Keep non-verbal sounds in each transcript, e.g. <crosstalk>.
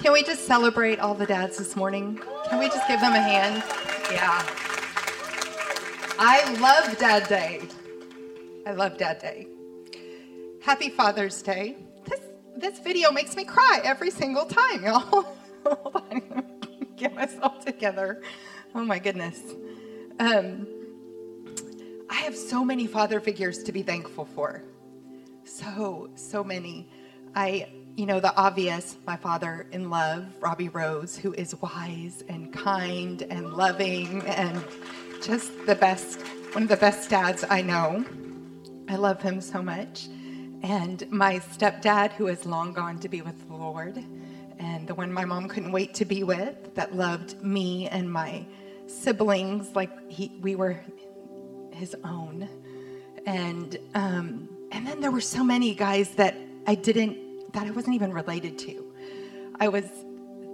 Can we just celebrate all the dads this morning? Can we just give them a hand? Yeah. I love Dad Day. I love Dad Day. Happy Father's Day. This this video makes me cry every single time, <laughs> y'all. Hold on. Get myself together. Oh my goodness. Um, I have so many father figures to be thankful for. So, so many. I, you know, the obvious, my father in love, Robbie Rose, who is wise and kind and loving and just the best, one of the best dads I know. I love him so much. And my stepdad, who is long gone to be with the Lord, and the one my mom couldn't wait to be with, that loved me and my siblings like he, we were his own. And um, and then there were so many guys that I didn't that I wasn't even related to. I was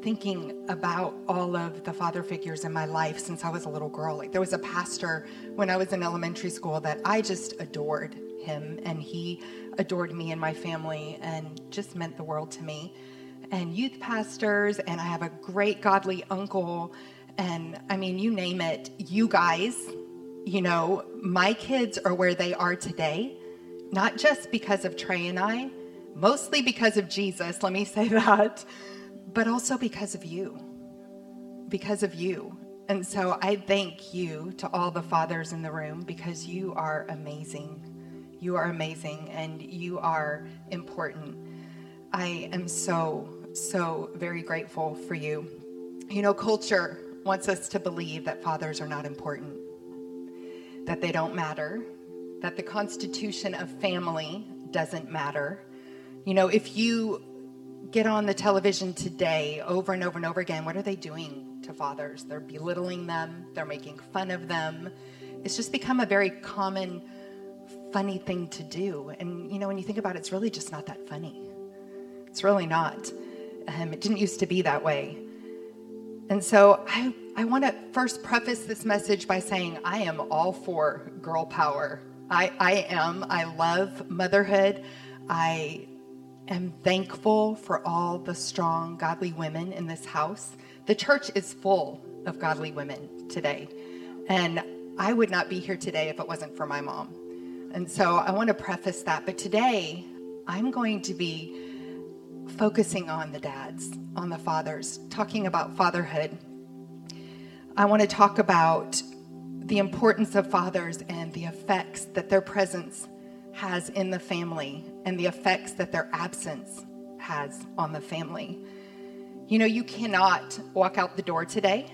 thinking about all of the father figures in my life since I was a little girl. Like there was a pastor when I was in elementary school that I just adored him and he adored me and my family and just meant the world to me. And youth pastors and I have a great godly uncle and I mean you name it, you guys, you know, my kids are where they are today, not just because of Trey and I, mostly because of Jesus, let me say <laughs> that but also because of you. Because of you. And so I thank you to all the fathers in the room because you are amazing. You are amazing and you are important. I am so, so very grateful for you. You know, culture wants us to believe that fathers are not important, that they don't matter, that the constitution of family doesn't matter. You know, if you get on the television today over and over and over again, what are they doing to fathers? They're belittling them, they're making fun of them. It's just become a very common, funny thing to do. And, you know, when you think about it, it's really just not that funny. It's really not. Um, it didn't used to be that way. And so I, I want to first preface this message by saying I am all for girl power. I, I am. I love motherhood. I am thankful for all the strong, godly women in this house. The church is full of godly women today. And I would not be here today if it wasn't for my mom. And so I want to preface that. But today, I'm going to be focusing on the dads, on the fathers, talking about fatherhood. I want to talk about the importance of fathers and the effects that their presence has in the family and the effects that their absence has on the family. You know, you cannot walk out the door today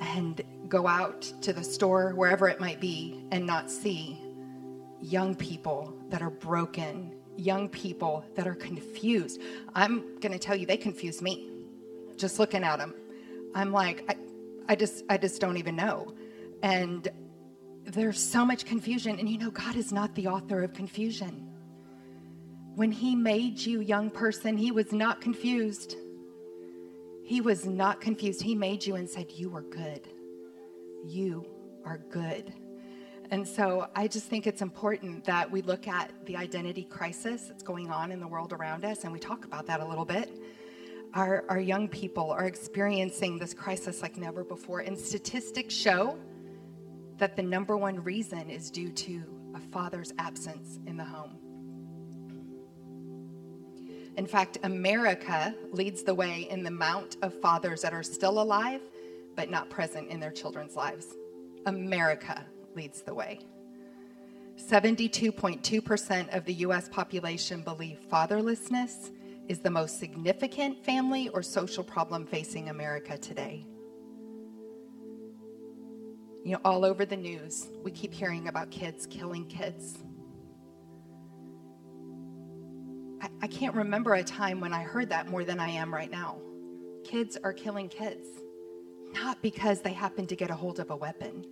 and go out to the store, wherever it might be, and not see young people that are broken, young people that are confused. I'm going to tell you, they confuse me just looking at them. I'm like, I, I just, I just don't even know. And there's so much confusion. And you know, God is not the author of confusion. When He made you, young person, He was not confused. He was not confused. He made you and said, You are good. You are good. And so I just think it's important that we look at the identity crisis that's going on in the world around us and we talk about that a little bit. Our, our young people are experiencing this crisis like never before. And statistics show that the number one reason is due to a father's absence in the home. In fact, America leads the way in the amount of fathers that are still alive but not present in their children's lives. America leads the way. 72.2% of the US population believe fatherlessness is the most significant family or social problem facing America today. You know, all over the news, we keep hearing about kids killing kids. I, I can't remember a time when I heard that more than I am right now. Kids are killing kids, not because they happen to get a hold of a weapon.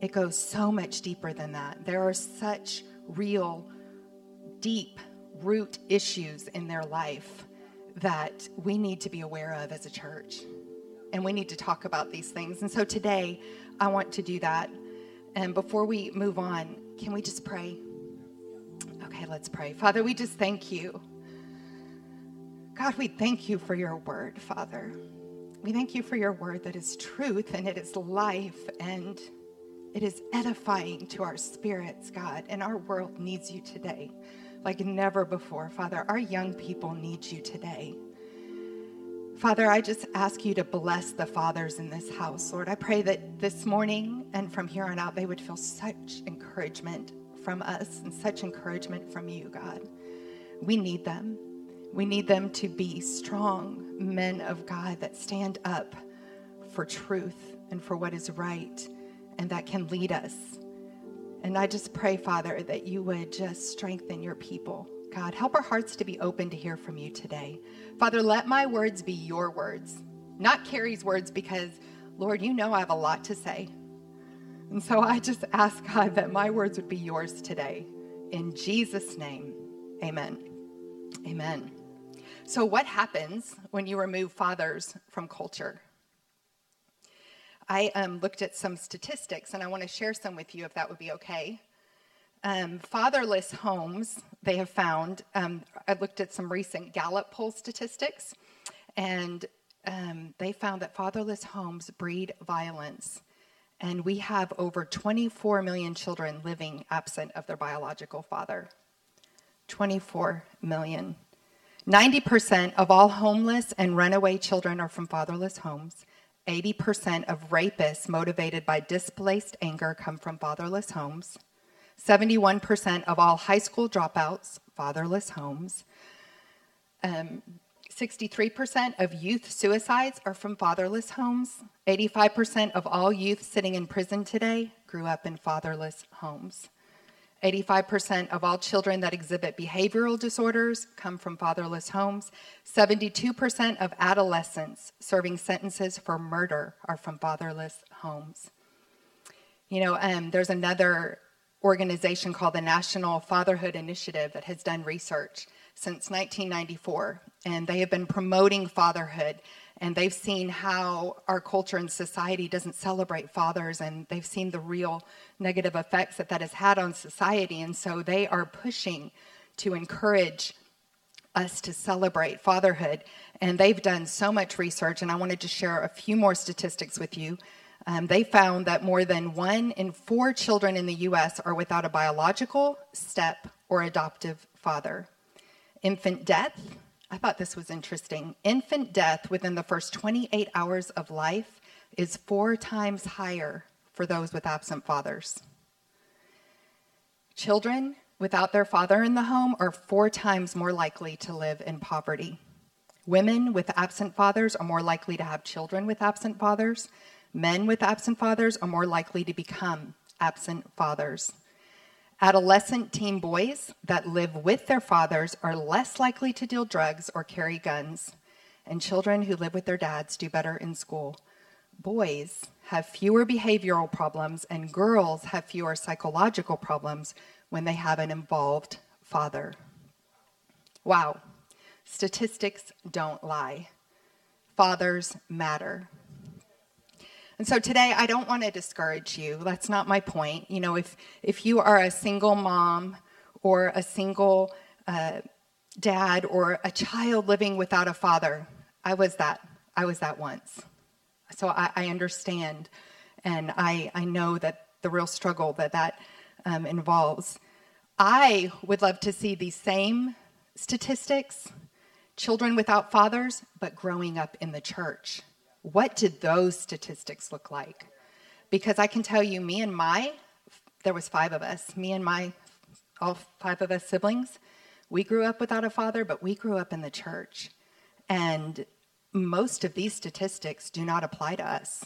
It goes so much deeper than that. There are such real, deep root issues in their life that we need to be aware of as a church and we need to talk about these things. And so today, I want to do that. And before we move on, can we just pray? Okay, let's pray. Father, we just thank you. God, we thank you for your word, Father. We thank you for your word that is truth and it is life and it is edifying to our spirits, God. And our world needs you today like never before, Father. Our young people need you today. Father, I just ask you to bless the fathers in this house, Lord. I pray that this morning and from here on out, they would feel such encouragement from us and such encouragement from you, God. We need them. We need them to be strong men of God that stand up for truth and for what is right and that can lead us. And I just pray, Father, that you would just strengthen your people. God, help our hearts to be open to hear from you today. Father, let my words be your words, not Carrie's words, because, Lord, you know I have a lot to say. And so I just ask, God, that my words would be yours today. In Jesus' name, amen. Amen. So, what happens when you remove fathers from culture? I um, looked at some statistics and I want to share some with you if that would be okay. Um, fatherless homes, they have found, um, I looked at some recent Gallup poll statistics, and um, they found that fatherless homes breed violence. And we have over 24 million children living absent of their biological father. 24 million. 90% of all homeless and runaway children are from fatherless homes. 80% of rapists motivated by displaced anger come from fatherless homes. 71% of all high school dropouts, fatherless homes. Um, 63% of youth suicides are from fatherless homes. 85% of all youth sitting in prison today grew up in fatherless homes. 85% of all children that exhibit behavioral disorders come from fatherless homes. 72% of adolescents serving sentences for murder are from fatherless homes. You know, um, there's another organization called the National Fatherhood Initiative that has done research since 1994, and they have been promoting fatherhood and they've seen how our culture and society doesn't celebrate fathers and they've seen the real negative effects that that has had on society and so they are pushing to encourage us to celebrate fatherhood and they've done so much research and i wanted to share a few more statistics with you um, they found that more than one in four children in the us are without a biological step or adoptive father infant death I thought this was interesting. Infant death within the first 28 hours of life is four times higher for those with absent fathers. Children without their father in the home are four times more likely to live in poverty. Women with absent fathers are more likely to have children with absent fathers. Men with absent fathers are more likely to become absent fathers. Adolescent teen boys that live with their fathers are less likely to deal drugs or carry guns, and children who live with their dads do better in school. Boys have fewer behavioral problems, and girls have fewer psychological problems when they have an involved father. Wow, statistics don't lie. Fathers matter. And so today I don't want to discourage you. That's not my point. You know, if if you are a single mom or a single uh, dad or a child living without a father, I was that. I was that once. So I, I understand, and I I know that the real struggle that that um, involves. I would love to see these same statistics, children without fathers, but growing up in the church what did those statistics look like? Because I can tell you, me and my, there was five of us, me and my, all five of us siblings, we grew up without a father, but we grew up in the church. And most of these statistics do not apply to us.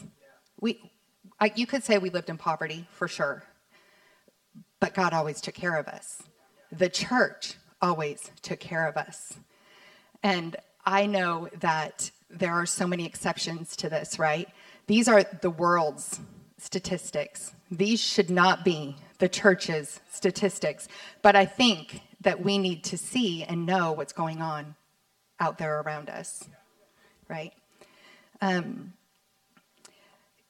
We, I, you could say we lived in poverty for sure, but God always took care of us. The church always took care of us. And I know that there are so many exceptions to this, right? These are the world's statistics. These should not be the church's statistics. But I think that we need to see and know what's going on out there around us, right? Um,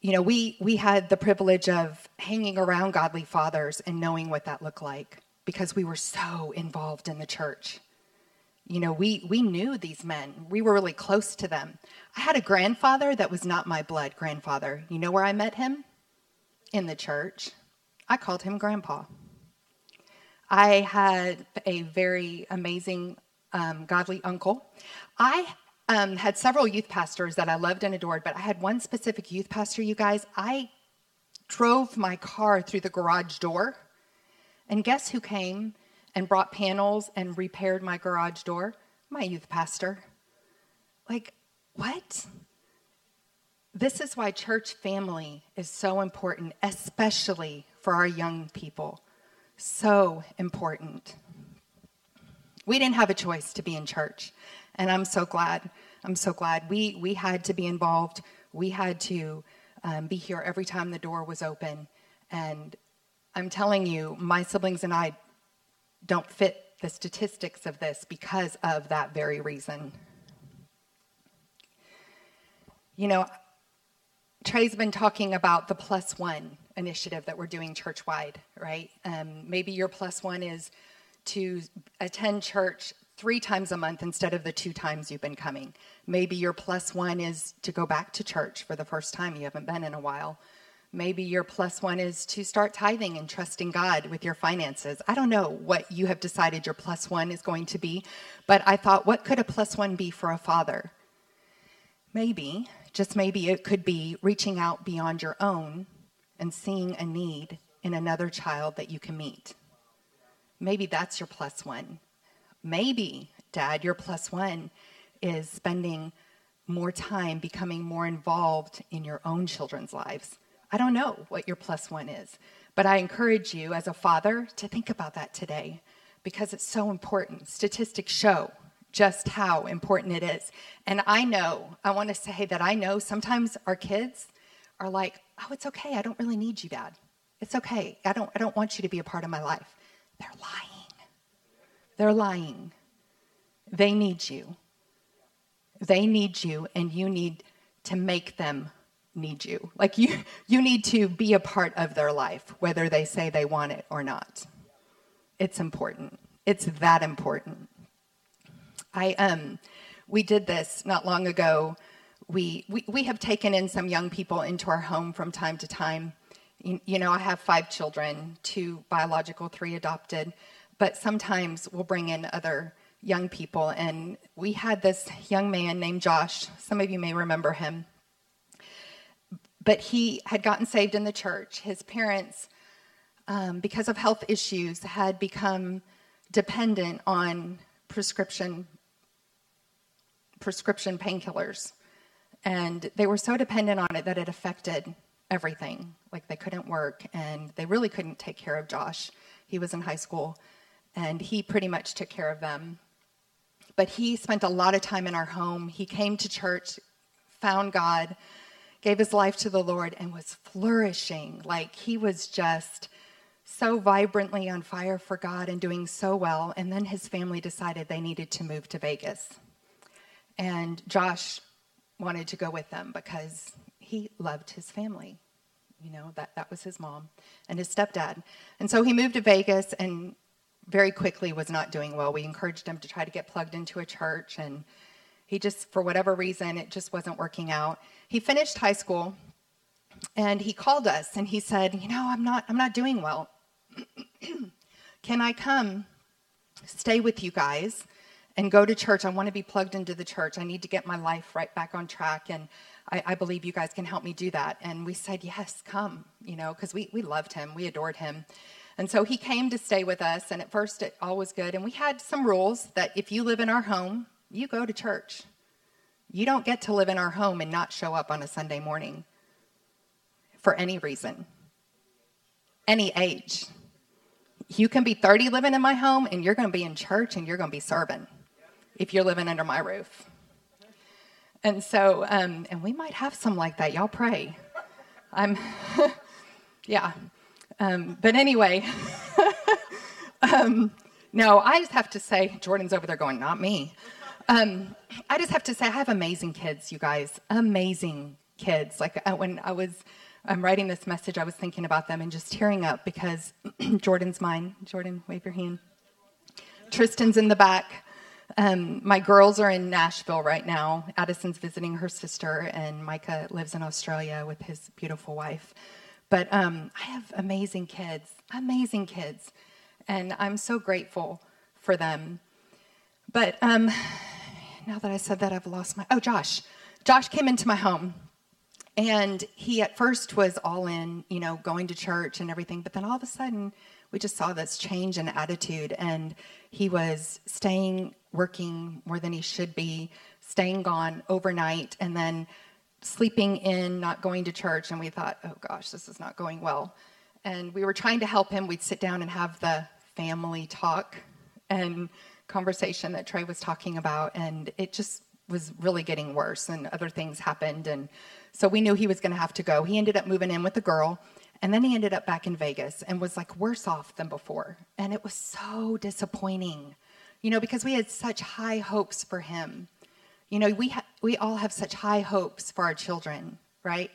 you know, we, we had the privilege of hanging around godly fathers and knowing what that looked like because we were so involved in the church. You know, we, we knew these men, we were really close to them. I had a grandfather that was not my blood grandfather. You know where I met him? In the church. I called him Grandpa. I had a very amazing, um, godly uncle. I um, had several youth pastors that I loved and adored, but I had one specific youth pastor, you guys. I drove my car through the garage door, and guess who came and brought panels and repaired my garage door? My youth pastor. Like, what? This is why church family is so important, especially for our young people. So important. We didn't have a choice to be in church, and I'm so glad. I'm so glad we we had to be involved. We had to um, be here every time the door was open, and I'm telling you, my siblings and I don't fit the statistics of this because of that very reason. You know, Trey's been talking about the plus one initiative that we're doing church wide, right? Um, maybe your plus one is to attend church three times a month instead of the two times you've been coming. Maybe your plus one is to go back to church for the first time you haven't been in a while. Maybe your plus one is to start tithing and trusting God with your finances. I don't know what you have decided your plus one is going to be, but I thought, what could a plus one be for a father? Maybe just maybe it could be reaching out beyond your own and seeing a need in another child that you can meet. Maybe that's your plus one. Maybe, Dad, your plus one is spending more time becoming more involved in your own children's lives. I don't know what your plus one is, but I encourage you as a father to think about that today because it's so important. Statistics show just how important it is. And I know, I want to say that I know sometimes our kids are like, "Oh, it's okay. I don't really need you, dad. It's okay. I don't I don't want you to be a part of my life." They're lying. They're lying. They need you. They need you and you need to make them need you. Like you you need to be a part of their life whether they say they want it or not. It's important. It's that important. I um, we did this not long ago. We, we we have taken in some young people into our home from time to time. You, you know, I have five children, two biological, three adopted, but sometimes we'll bring in other young people. And we had this young man named Josh. Some of you may remember him. But he had gotten saved in the church. His parents, um, because of health issues, had become dependent on prescription prescription painkillers. And they were so dependent on it that it affected everything. Like they couldn't work and they really couldn't take care of Josh. He was in high school and he pretty much took care of them. But he spent a lot of time in our home. He came to church, found God, gave his life to the Lord, and was flourishing. Like he was just so vibrantly on fire for God and doing so well. And then his family decided they needed to move to Vegas. And Josh wanted to go with them because he loved his family. You know, that, that was his mom and his stepdad. And so he moved to Vegas and very quickly was not doing well. We encouraged him to try to get plugged into a church, and he just, for whatever reason, it just wasn't working out. He finished high school and he called us and he said, You know, I'm not, I'm not doing well. <clears throat> Can I come stay with you guys and go to church. I want to be plugged into the church. I need to get my life right back on track. And I, I believe you guys can help me do that. And we said, Yes, come, you know, because we, we loved him, we adored him. And so he came to stay with us. And at first, it all was good. And we had some rules that if you live in our home, you go to church. You don't get to live in our home and not show up on a Sunday morning for any reason, any age. You can be 30 living in my home and you're going to be in church and you're going to be serving if you're living under my roof. And so, um, and we might have some like that. Y'all pray. I'm, <laughs> yeah. Um, but anyway, <laughs> um, no, I just have to say, Jordan's over there going, not me. Um, I just have to say, I have amazing kids, you guys. Amazing kids. Like uh, when I was I'm writing this message, I was thinking about them and just tearing up because <clears throat> Jordan's mine. Jordan, wave your hand. Tristan's in the back. Um, my girls are in Nashville right now. Addison's visiting her sister, and Micah lives in Australia with his beautiful wife. But um, I have amazing kids, amazing kids, and I'm so grateful for them. But um, now that I said that, I've lost my. Oh, Josh. Josh came into my home, and he at first was all in, you know, going to church and everything. But then all of a sudden, we just saw this change in attitude, and he was staying working more than he should be, staying gone overnight, and then sleeping in, not going to church. And we thought, oh gosh, this is not going well. And we were trying to help him. We'd sit down and have the family talk and conversation that Trey was talking about. And it just was really getting worse, and other things happened. And so we knew he was going to have to go. He ended up moving in with a girl. And then he ended up back in Vegas and was like worse off than before. And it was so disappointing you know, because we had such high hopes for him. You know, we, ha- we all have such high hopes for our children, right?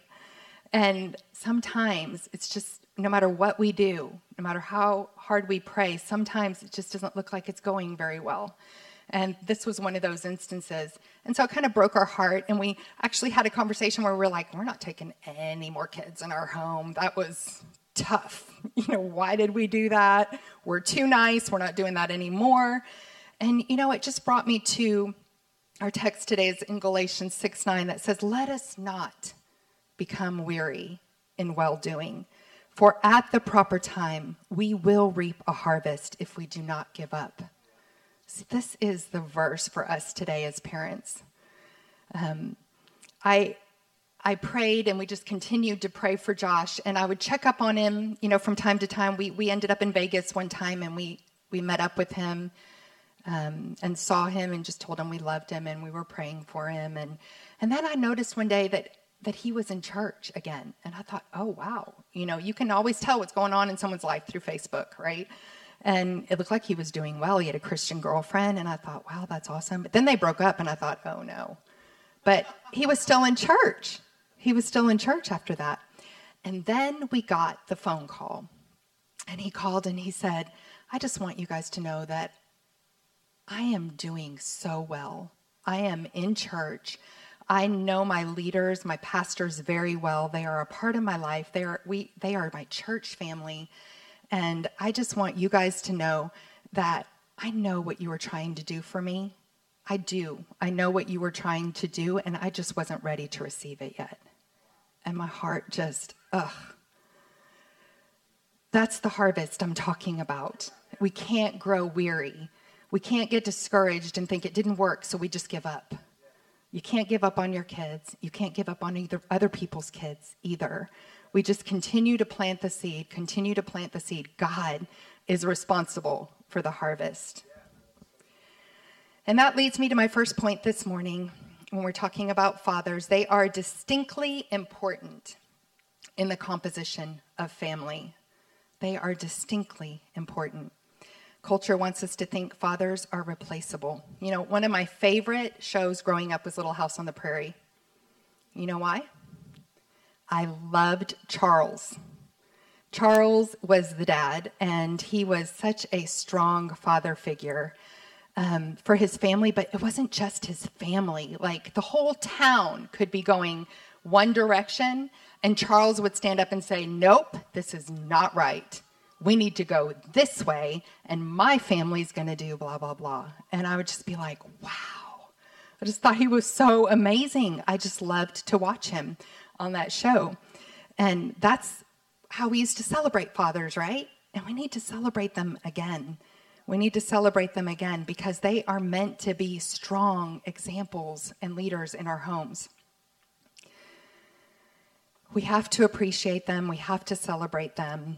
And sometimes it's just, no matter what we do, no matter how hard we pray, sometimes it just doesn't look like it's going very well. And this was one of those instances. And so it kind of broke our heart. And we actually had a conversation where we were like, we're not taking any more kids in our home. That was tough. <laughs> You know, why did we do that? We're too nice. We're not doing that anymore. And you know, it just brought me to our text today is in Galatians 6 9 that says, Let us not become weary in well doing, for at the proper time we will reap a harvest if we do not give up. See, this is the verse for us today as parents. Um, I I prayed and we just continued to pray for Josh and I would check up on him, you know, from time to time. We we ended up in Vegas one time and we we met up with him um, and saw him and just told him we loved him and we were praying for him. And, and then I noticed one day that, that he was in church again. And I thought, oh, wow. You know, you can always tell what's going on in someone's life through Facebook, right? And it looked like he was doing well. He had a Christian girlfriend. And I thought, wow, that's awesome. But then they broke up and I thought, oh, no. But he was still in church. He was still in church after that. And then we got the phone call. And he called and he said, I just want you guys to know that I am doing so well. I am in church. I know my leaders, my pastors very well. They are a part of my life. They are we they are my church family. And I just want you guys to know that I know what you were trying to do for me. I do. I know what you were trying to do and I just wasn't ready to receive it yet. And my heart just ugh. That's the harvest I'm talking about. We can't grow weary. We can't get discouraged and think it didn't work, so we just give up. You can't give up on your kids. You can't give up on either other people's kids either. We just continue to plant the seed, continue to plant the seed. God is responsible for the harvest. And that leads me to my first point this morning when we're talking about fathers. They are distinctly important in the composition of family. They are distinctly important. Culture wants us to think fathers are replaceable. You know, one of my favorite shows growing up was Little House on the Prairie. You know why? I loved Charles. Charles was the dad, and he was such a strong father figure um, for his family, but it wasn't just his family. Like the whole town could be going one direction, and Charles would stand up and say, Nope, this is not right we need to go this way, and my family's going to do blah, blah, blah. And I would just be like, wow. I just thought he was so amazing. I just loved to watch him on that show. And that's how we used to celebrate fathers, right? And we need to celebrate them again. We need to celebrate them again because they are meant to be strong examples and leaders in our homes. We have to appreciate them, we have to celebrate them.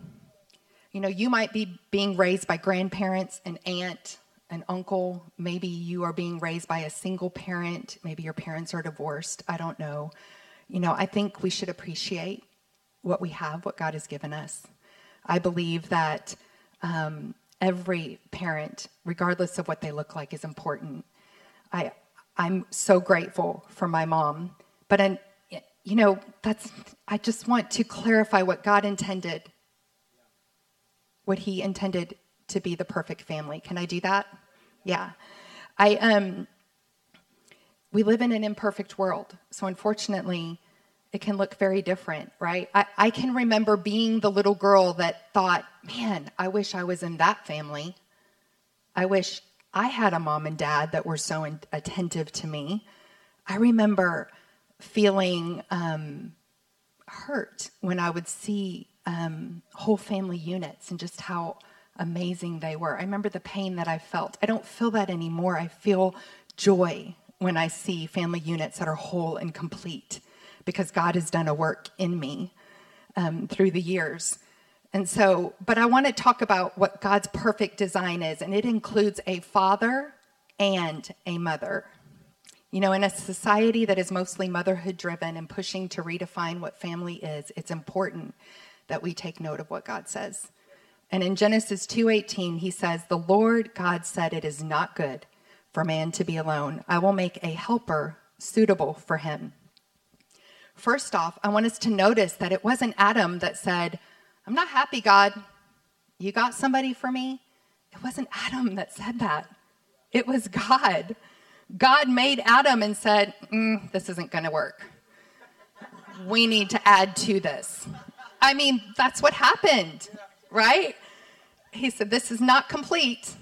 You know, you might be being raised by grandparents, an aunt, an uncle. Maybe you are being raised by a single parent. Maybe your parents are divorced. I don't know. You know, I think we should appreciate what we have, what God has given us. I believe that um, every parent, regardless of what they look like, is important. I, I'm so grateful for my mom, but and you know, that's. I just want to clarify what God intended what he intended to be the perfect family. Can I do that? Yeah. I um we live in an imperfect world. So unfortunately, it can look very different, right? I, I can remember being the little girl that thought, man, I wish I was in that family. I wish I had a mom and dad that were so in, attentive to me. I remember feeling um, hurt when I would see um, whole family units and just how amazing they were. I remember the pain that I felt. I don't feel that anymore. I feel joy when I see family units that are whole and complete because God has done a work in me um, through the years. And so, but I want to talk about what God's perfect design is, and it includes a father and a mother. You know, in a society that is mostly motherhood driven and pushing to redefine what family is, it's important that we take note of what God says. And in Genesis 2:18, he says, "The Lord God said it is not good for man to be alone. I will make a helper suitable for him. First off, I want us to notice that it wasn't Adam that said, I'm not happy, God. You got somebody for me? It wasn't Adam that said that. It was God. God made Adam and said, mm, This isn't going to work. We need to add to this. I mean, that's what happened, right? He said, This is not complete.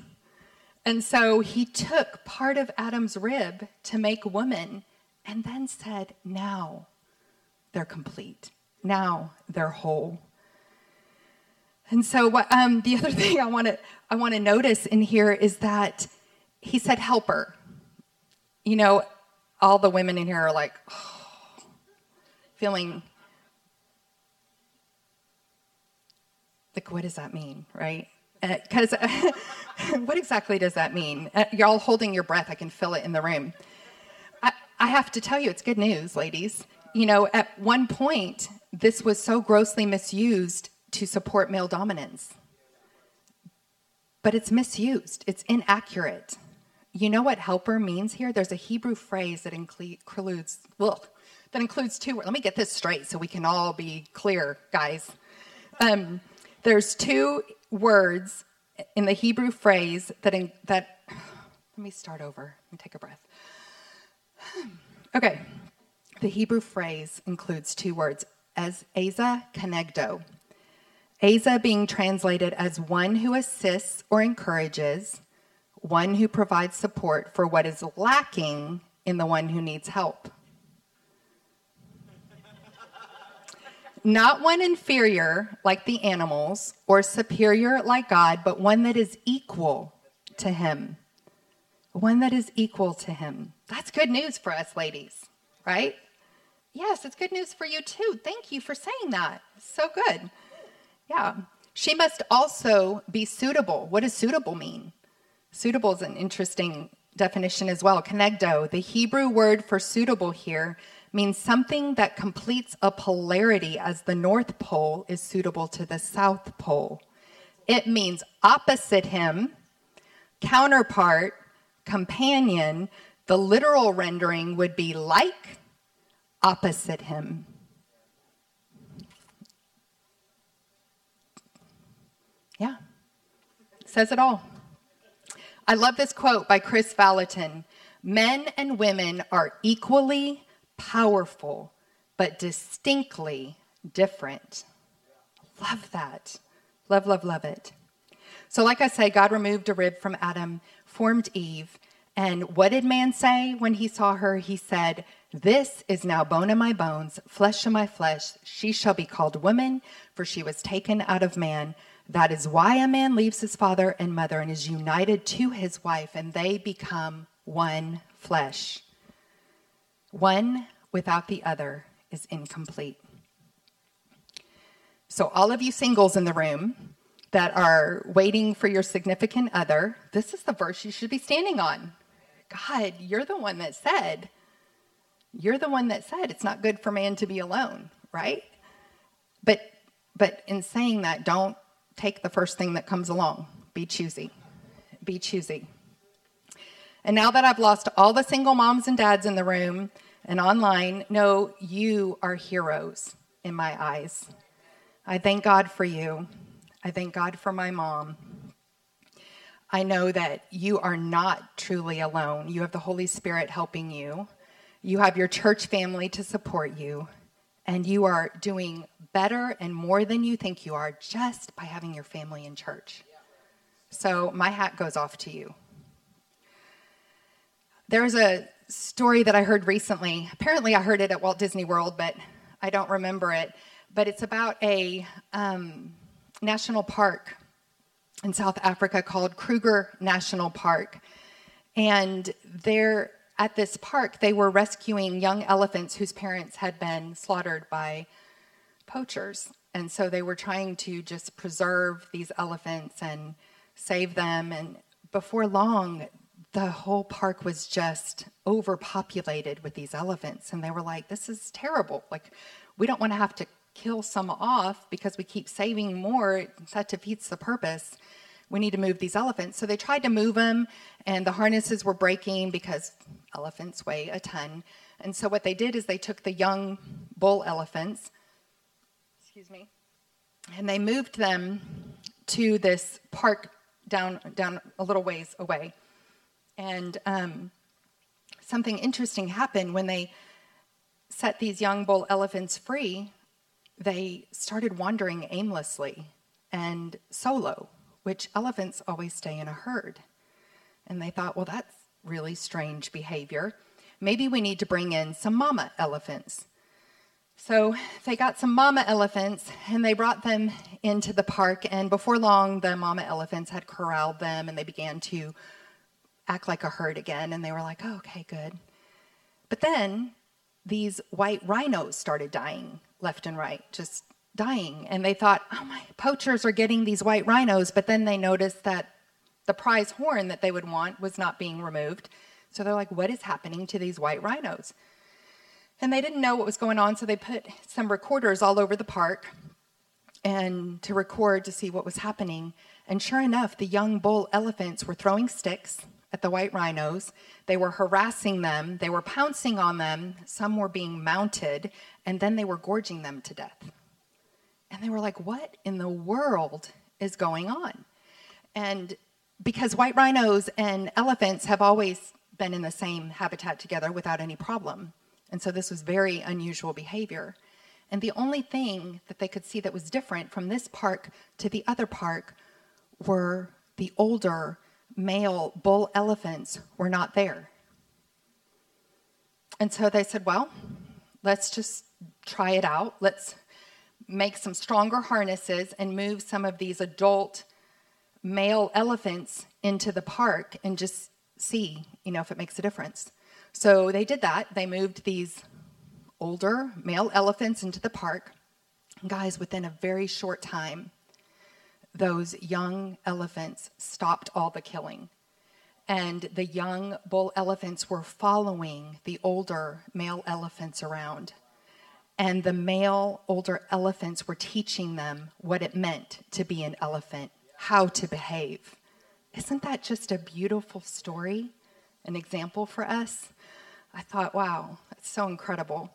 And so he took part of Adam's rib to make woman and then said, Now they're complete. Now they're whole. And so, what, um, the other <laughs> thing I want to I want to notice in here is that he said helper. You know, all the women in here are like oh, feeling like, what does that mean, right? Because uh, <laughs> what exactly does that mean? Uh, you're all holding your breath. I can feel it in the room. I, I have to tell you, it's good news, ladies. You know, at one point, this was so grossly misused to support male dominance. But it's misused, it's inaccurate. You know what helper means here? There's a Hebrew phrase that includes, well, that includes two. Let me get this straight so we can all be clear, guys. Um, there's two words in the Hebrew phrase that, in, that let me start over. Let me take a breath. <sighs> Okay. The Hebrew phrase includes two words, as Ezer Kenegdo. Ezer being translated as one who assists or encourages, one who provides support for what is lacking in the one who needs help. Not one inferior like the animals or superior like God, but one that is equal to Him. One that is equal to Him. That's good news for us, ladies, right? Yes, it's good news for you too. Thank you for saying that. So good. Yeah. She must also be suitable. What does suitable mean? Suitable is an interesting definition as well. Kenegdo, the Hebrew word for suitable here, means something that completes a polarity as the North Pole is suitable to the South Pole. It means opposite him, counterpart, companion. The literal rendering would be like, opposite him. Yeah, says it all. I love this quote by Kris Vallotton Men and women are equally powerful, but distinctly different. Love that. Love, love, love it. So, like I say, God removed a rib from Adam, formed Eve. And what did man say when he saw her? He said, This is now bone of my bones, flesh of my flesh. She shall be called woman, for she was taken out of man. That is why a man leaves his father and mother and is united to his wife, and they become one flesh. One without the other is incomplete. So, all of you singles in the room that are waiting for your significant other, this is the verse you should be standing on. God, you're the one that said, you're the one that said it's not good for man to be alone, right? But but in saying that, don't take the first thing that comes along. Be choosy. Be choosy. And now that I've lost all the single moms and dads in the room, and online know you are heroes in my eyes. I thank God for you. I thank God for my mom. I know that you are not truly alone. You have the Holy Spirit helping you, you have your church family to support you, and you are doing better and more than you think you are just by having your family in church. So, my hat goes off to you. There's a story that I heard recently. Apparently, I heard it at Walt Disney World, but I don't remember it. But it's about a um, national park in South Africa called Kruger National Park. And there, at this park, they were rescuing young elephants whose parents had been slaughtered by poachers. And so they were trying to just preserve these elephants and save them. And before long, the whole park was just overpopulated with these elephants. And they were like, this is terrible. Like, we don't want to have to kill some off because we keep saving more. That defeats the purpose. We need to move these elephants. So they tried to move them, and the harnesses were breaking because elephants weigh a ton. And so what they did is they took the young bull elephants, excuse me, and they moved them to this park down down a little ways away. And um, something interesting happened when they set these young bull elephants free. They started wandering aimlessly and solo, which elephants always stay in a herd. And they thought, well, that's really strange behavior. Maybe we need to bring in some mama elephants. So they got some mama elephants and they brought them into the park. And before long, the mama elephants had corralled them and they began to act like a herd again. And they were like, oh, okay, good. But then these white rhinos started dying left and right, just dying. And they thought, oh, my poachers are getting these white rhinos. But then they noticed that the prize horn that they would want was not being removed. So they're like, what is happening to these white rhinos? And they didn't know what was going on, so they put some recorders all over the park and to record to see what was happening. And sure enough, the young bull elephants were throwing sticks at the white rhinos. They were harassing them, they were pouncing on them, some were being mounted, and then they were gorging them to death. And they were like, What in the world is going on? And because white rhinos and elephants have always been in the same habitat together without any problem. And so this was very unusual behavior. And the only thing that they could see that was different from this park to the other park were the older male bull elephants were not there. And so they said, well, let's just try it out. Let's make some stronger harnesses and move some of these adult male elephants into the park and just see, you know, if it makes a difference. So they did that. They moved these older male elephants into the park. guys, within a very short time, those young elephants stopped all the killing. And the young bull elephants were following the older male elephants around. And the male older elephants were teaching them what it meant to be an elephant, how to behave. Isn't that just a beautiful story, an example for us? I thought, wow, that's so incredible.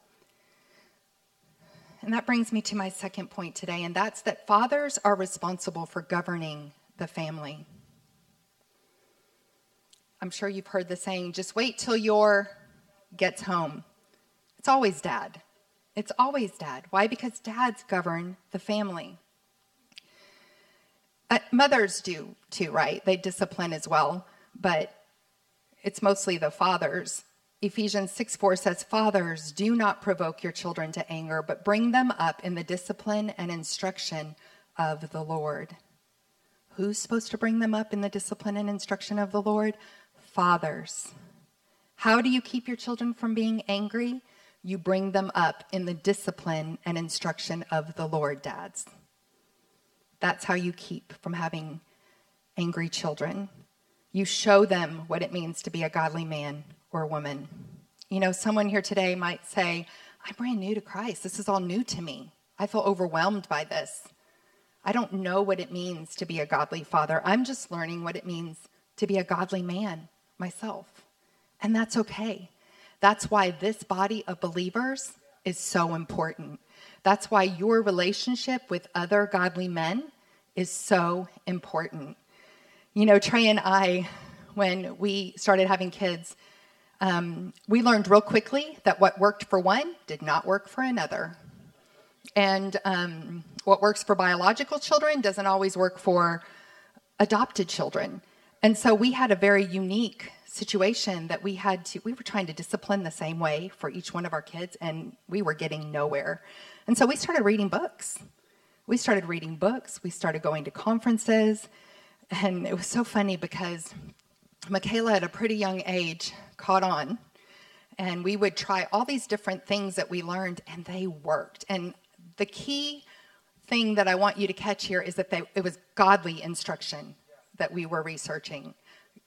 And that brings me to my second point today, and that's that fathers are responsible for governing the family. I'm sure you've heard the saying, just wait till your gets home. It's always dad. It's always dad. Why? Because dads govern the family. Uh, mothers do too, right? They discipline as well, but it's mostly the fathers Ephesians 6 4 says, Fathers, do not provoke your children to anger, but bring them up in the discipline and instruction of the Lord. Who's supposed to bring them up in the discipline and instruction of the Lord? Fathers. How do you keep your children from being angry? You bring them up in the discipline and instruction of the Lord, dads. That's how you keep from having angry children. You show them what it means to be a godly man or woman. You know, someone here today might say, I'm brand new to Christ. This is all new to me. I feel overwhelmed by this. I don't know what it means to be a godly father. I'm just learning what it means to be a godly man myself. And that's okay. That's why this body of believers is so important. That's why your relationship with other godly men is so important. You know, Trey and I, when we started having kids, um, we learned real quickly that what worked for one did not work for another. And um, what works for biological children doesn't always work for adopted children. And so we had a very unique situation that we had to, we were trying to discipline the same way for each one of our kids, and we were getting nowhere. And so we started reading books. We started reading books, we started going to conferences, and it was so funny because Michaela, at a pretty young age, caught on. And we would try all these different things that we learned, and they worked. And the key thing that I want you to catch here is that they, it was godly instruction that we were researching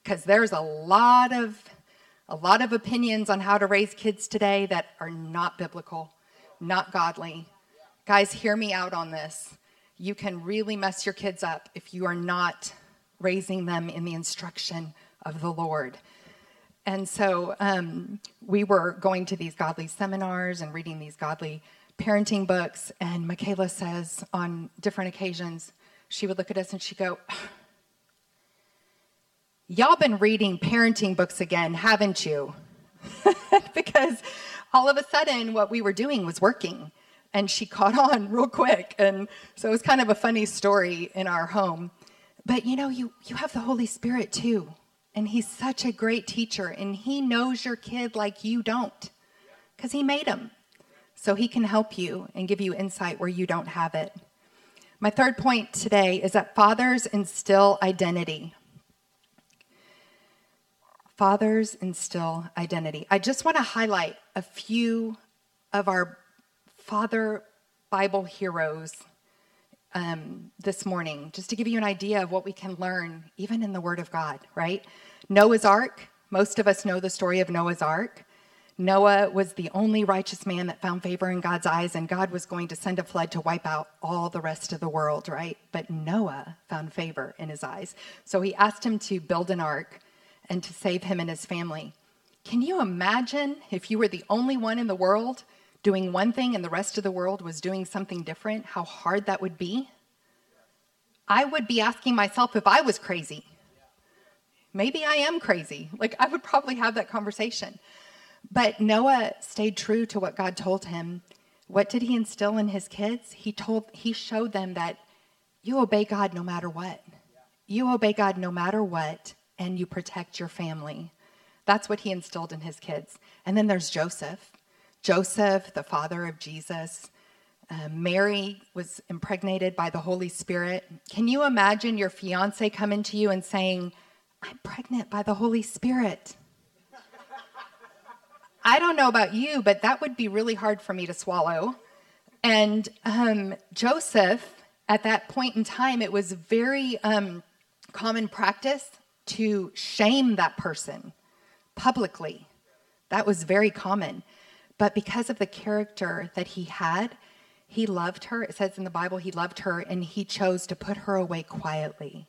because there's a lot of a lot of opinions on how to raise kids today that are not biblical, not godly. Guys, hear me out on this. You can really mess your kids up if you are not raising them in the instruction of the Lord. And so um, we were going to these godly seminars and reading these godly parenting books. And Michaela says on different occasions, she would look at us and she'd go, Y'all been reading parenting books again, haven't you? <laughs> because all of a sudden, what we were doing was working. And she caught on <laughs> real quick. And so it was kind of a funny story in our home. But you know, you, you have the Holy Spirit too. And He's such a great teacher. And He knows your kid like you don't because He made him. So He can help you and give you insight where you don't have it. My third point today is that fathers instill identity. Fathers instill identity. I just want to highlight a few of our father Bible heroes um, this morning, just to give you an idea of what we can learn, even in the Word of God, right? Noah's Ark. Most of us know the story of Noah's Ark. Noah was the only righteous man that found favor in God's eyes, and God was going to send a flood to wipe out all the rest of the world, right? But Noah found favor in his eyes. So he asked him to build an ark and to save him and his family. Can you imagine if you were the only one in the world doing one thing and the rest of the world was doing something different, how hard that would be? I would be asking myself if I was crazy. Maybe I am crazy. Like, I would probably have that conversation. But Noah stayed true to what God told him. What did he instill in his kids? He told he showed them that you obey God no matter what. You obey God no matter what and you protect your family. That's what he instilled in his kids. And then there's Joseph. Joseph, the father of Jesus. Uh, Mary was impregnated by the Holy Spirit. Can you imagine your fiance coming to you and saying, I'm pregnant by the Holy Spirit? I don't know about you, but that would be really hard for me to swallow. And um, Joseph, at that point in time, it was very um, common practice to shame that person publicly. That was very common. But because of the character that he had, he loved her. It says in the Bible, he loved her and he chose to put her away quietly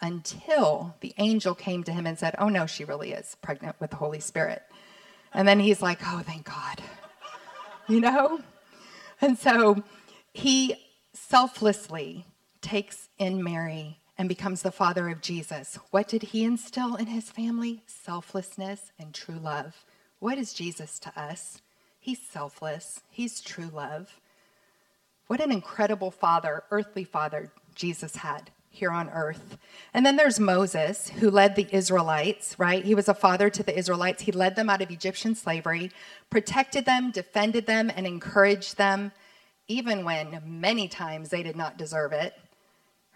until the angel came to him and said, Oh, no, she really is pregnant with the Holy Spirit. And then he's like, Oh, thank God. <laughs> You know? And so he selflessly takes in Mary and becomes the father of Jesus. What did he instill in his family? Selflessness and true love. What is Jesus to us? He's selfless, he's true love. What an incredible father, earthly father, Jesus had here on earth. And then there's Moses, who led the Israelites, right? He was a father to the Israelites. He led them out of Egyptian slavery, protected them, defended them, and encouraged them, even when many times they did not deserve it,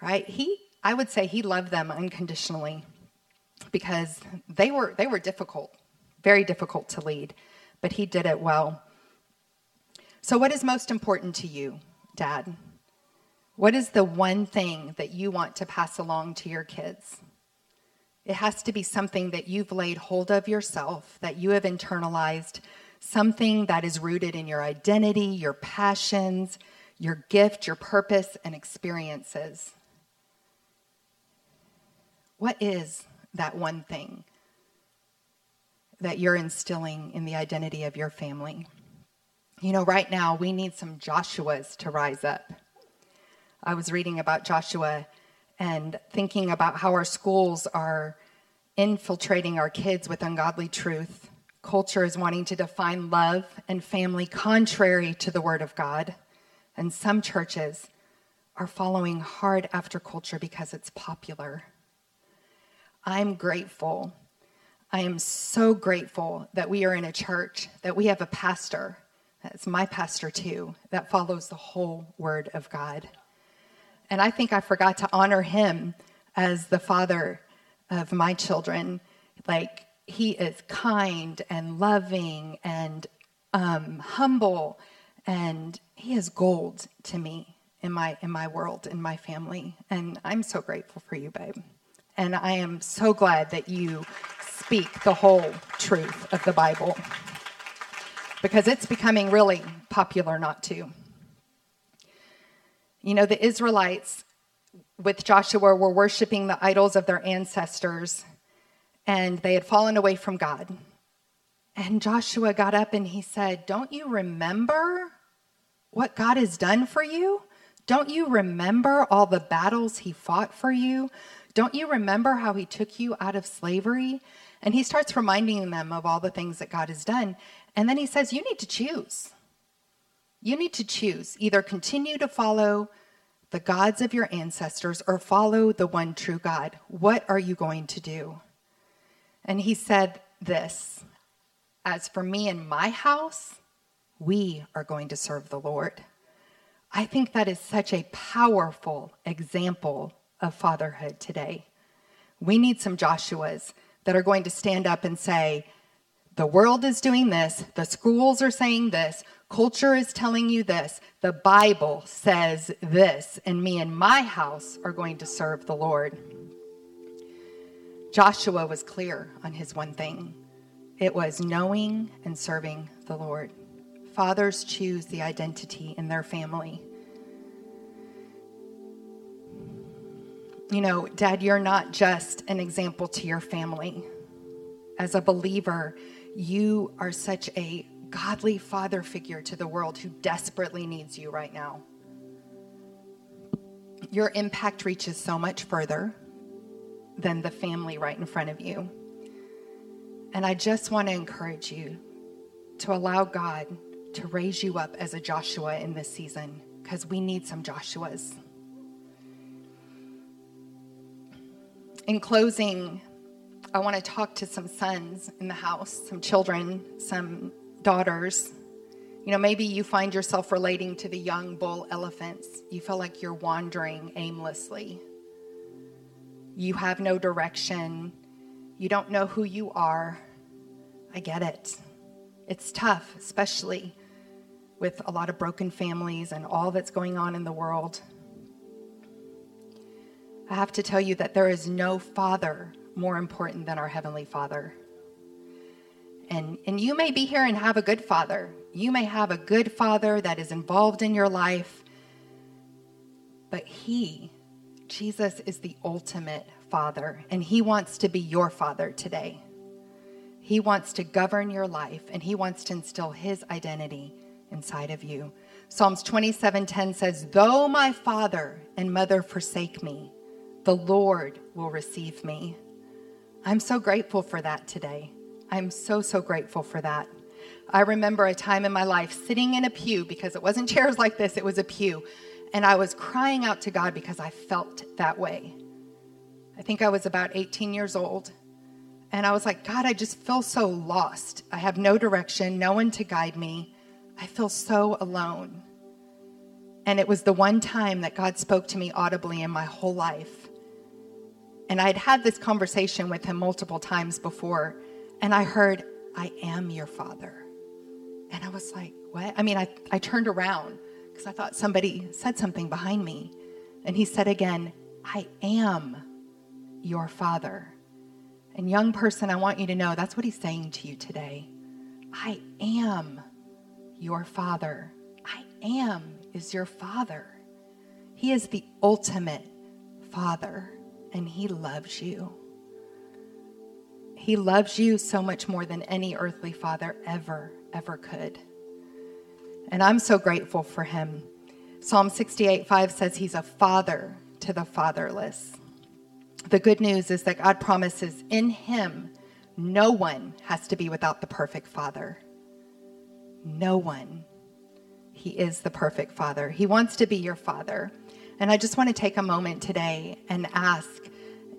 right? He I would say he loved them unconditionally because they were they were difficult, very difficult to lead, but he did it well. So what is most important to you, dad? What is the one thing that you want to pass along to your kids? It has to be something that you've laid hold of yourself, that you have internalized, something that is rooted in your identity, your passions, your gift, your purpose, and experiences. What is that one thing that you're instilling in the identity of your family? You know, right now we need some Joshuas to rise up. I was reading about Joshua, and thinking about how our schools are infiltrating our kids with ungodly truth. Culture is wanting to define love and family contrary to the Word of God. And some churches are following hard after culture because it's popular. I'm grateful. I am so grateful that we are in a church, that we have a pastor, that's my pastor too, that follows the whole Word of God. And I think I forgot to honor him as the father of my children. Like, he is kind and loving and um, humble, and he is gold to me in my in my world, in my family. And I'm so grateful for you, babe. And I am so glad that you speak the whole truth of the Bible because it's becoming really popular not to. You know, the Israelites with Joshua were worshiping the idols of their ancestors and they had fallen away from God. And Joshua got up and he said, Don't you remember what God has done for you? Don't you remember all the battles he fought for you? Don't you remember how he took you out of slavery? And he starts reminding them of all the things that God has done. And then he says, You need to choose. You need to choose either continue to follow the gods of your ancestors or follow the one true God. What are you going to do? And he said this As for me and my house, we are going to serve the Lord. I think that is such a powerful example of fatherhood today. We need some Joshuas that are going to stand up and say, the world is doing this, the schools are saying this, culture is telling you this, the Bible says this, and me and my house are going to serve the Lord. Joshua was clear on his one thing it was knowing and serving the Lord. Fathers choose the identity in their family. You know, Dad, you're not just an example to your family. As a believer, you are such a godly father figure to the world who desperately needs you right now. Your impact reaches so much further than the family right in front of you. And I just want to encourage you to allow God to raise you up as a Joshua in this season because we need some Joshuas. In closing, I want to talk to some sons in the house, some children, some daughters. You know, maybe you find yourself relating to the young bull elephants. You feel like you're wandering aimlessly. You have no direction. You don't know who you are. I get it. It's tough, especially with a lot of broken families and all that's going on in the world. I have to tell you that there is no father more important than our Heavenly Father. And, and you may be here and have a good father. You may have a good father that is involved in your life, but He, Jesus, is the ultimate father, and He wants to be your father today. He wants to govern your life, and He wants to instill His identity inside of you. Psalms 27:10 says, "Though my father and mother forsake me, the Lord will receive me." I'm so grateful for that today. I'm so, so grateful for that. I remember a time in my life sitting in a pew because it wasn't <laughs> chairs like this, it was a pew. And I was crying out to God because I felt that way. I think I was about 18 years old. And I was like, God, I just feel so lost. I have no direction, no one to guide me. I feel so alone. And it was the one time that God spoke to me audibly in my whole life. And I'd had this conversation with him multiple times before, and I heard, I am your father. And I was like, what? I mean, I, I turned around because I thought somebody said something behind me. And he said again, I am your father. And, young person, I want you to know that's what he's saying to you today. I am your father. I am is your father. He is the ultimate father and He loves you. He loves you so much more than any earthly father ever, ever could. And I'm so grateful for Him. Psalm 68 5 says He's a father to the fatherless. The good news is that God promises in Him, no one has to be without the perfect Father. No one. He is the perfect Father. He wants to be your Father. And I just want to take a moment today and ask,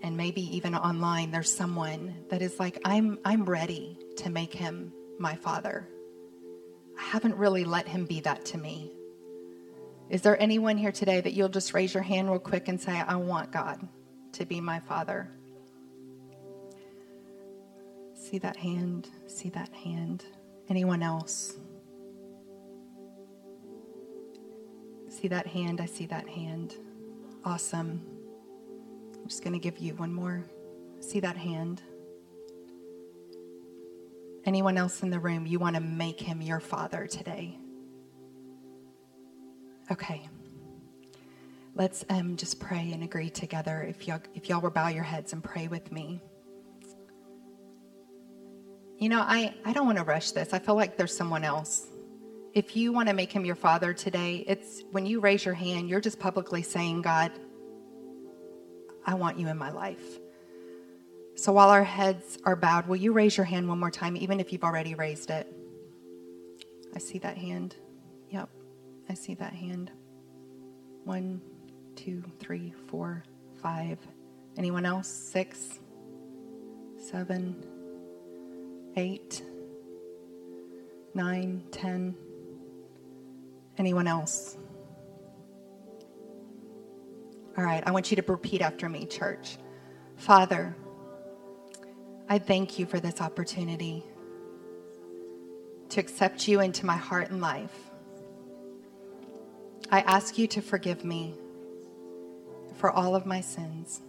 and maybe even online, there's someone that is like, I'm, I'm ready to make him my Father. I haven't really let him be that to me. Is there anyone here today that you'll just raise your hand real quick and say, I want God to be my Father? See that hand? See that hand? Anyone else? See that hand? I see that hand. Awesome. I'm just going to give you one more. See that hand? Anyone else in the room, you want to make him your father today? Okay. Let's um, just pray and agree together. If y'all, if y'all will bow your heads and pray with me. You know, I, I don't want to rush this. I feel like there's someone else if you want to make him your father today, it's when you raise your hand, you're just publicly saying, God, I want you in my life. So while our heads are bowed, will you raise your hand one more time, even if you've already raised it? I see that hand. Yep, I see that hand. One, two, three, four, five. Anyone else? Six, seven, eight, nine, ten. Anyone else? All right, I want you to repeat after me, church. Father, I thank you for this opportunity to accept you into my heart and life. I ask you to forgive me for all of my sins.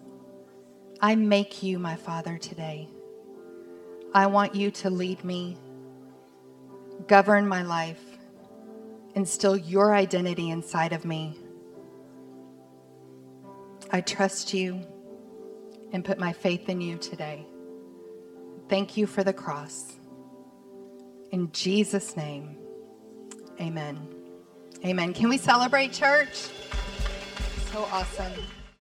I make you my Father today. I want you to lead me, govern my life, instill your identity inside of me. I trust you and put my faith in you today. Thank you for the cross. In Jesus' name, amen. Amen. Can we celebrate, church? So awesome.